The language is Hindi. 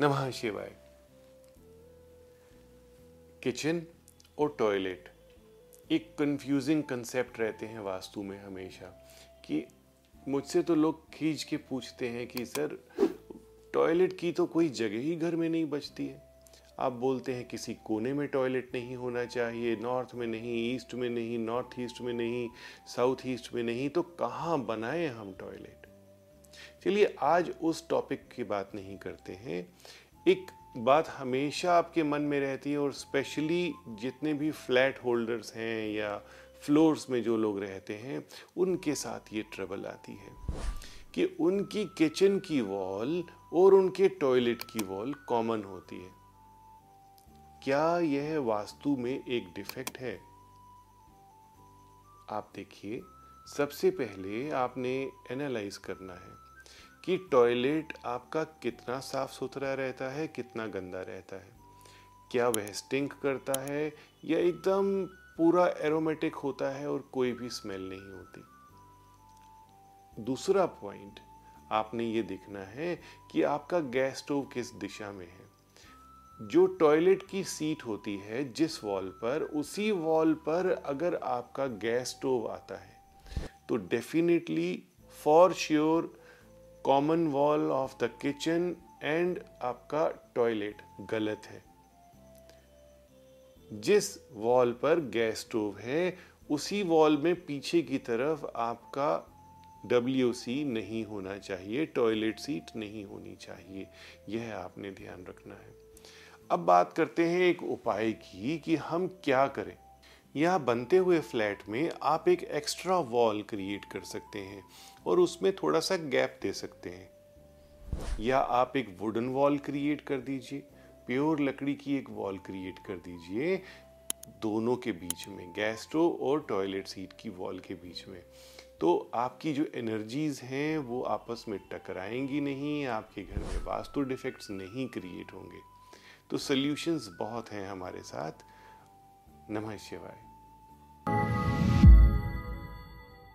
नमः शिवाय। किचन और टॉयलेट, एक कंफ्यूजिंग कंसेप्ट रहते हैं वास्तु में हमेशा, कि मुझसे तो लोग खींच के पूछते हैं कि, सर, टॉयलेट की तो कोई जगह ही घर में नहीं बचती है? आप बोलते हैं, किसी कोने में टॉयलेट नहीं होना चाहिए, नॉर्थ में नहीं, ईस्ट में नहीं, नॉर्थ ईस्ट में नहीं, साउथ ईस्ट में नहीं तो कहाँ बनाए हम टॉयलेट? चलिए आज उस टॉपिक की बात नहीं करते हैं। एक बात हमेशा आपके मन में रहती है और स्पेशली जितने भी फ्लैट होल्डर्स हैं या फ्लोर्स में जो लोग रहते हैं, उनके साथ ये ट्रबल आती है कि उनकी किचन की वॉल और उनके टॉयलेट की वॉल कॉमन होती है। क्या यह वास्तु में एक डिफेक्ट है? आप देखिए। सबसे पहले आपने एनालाइज करना है कि टॉयलेट आपका कितना साफ़ सुथरा रहता है, कितना गंदा रहता है। क्या वह स्टिंक करता है या एकदम पूरा एरोमेटिक होता है और कोई भी स्मेल नहीं होती? दूसरा पॉइंट आपने ये देखना है कि आपका गैस स्टोव किस दिशा में है। जो टॉयलेट की सीट होती है जिस वॉल पर, उसी वॉल पर अगर आपका गैस स्टोव आता है तो definitely for sure common wall of the kitchen and आपका टॉयलेट गलत है। जिस वॉल पर गैस स्टोव है, उसी वॉल में पीछे की तरफ़ आपका डब्ल्यू सी नहीं होना चाहिए टॉयलेट सीट नहीं होनी चाहिए। यह आपने ध्यान रखना है। अब बात करते हैं एक उपाय की कि हम क्या करें। यह बनते हुए फ्लैट में आप एक एक्स्ट्रा वॉल क्रिएट कर सकते हैं और उसमें थोड़ा सा गैप दे सकते हैं। या आप एक वुडन वॉल क्रिएट कर दीजिए प्योर लकड़ी की एक वॉल क्रिएट कर दीजिए, दोनों के बीच में गैस स्टोव और टॉयलेट सीट की वॉल के बीच में। तो आपकी जो एनर्जीज हैं, वो आपस में टकराएँगी नहीं, आपके घर में वास्तु डिफेक्ट्स नहीं क्रिएट होंगे। तो सॉल्यूशंस बहुत हैं हमारे साथ। नमः शिवाय।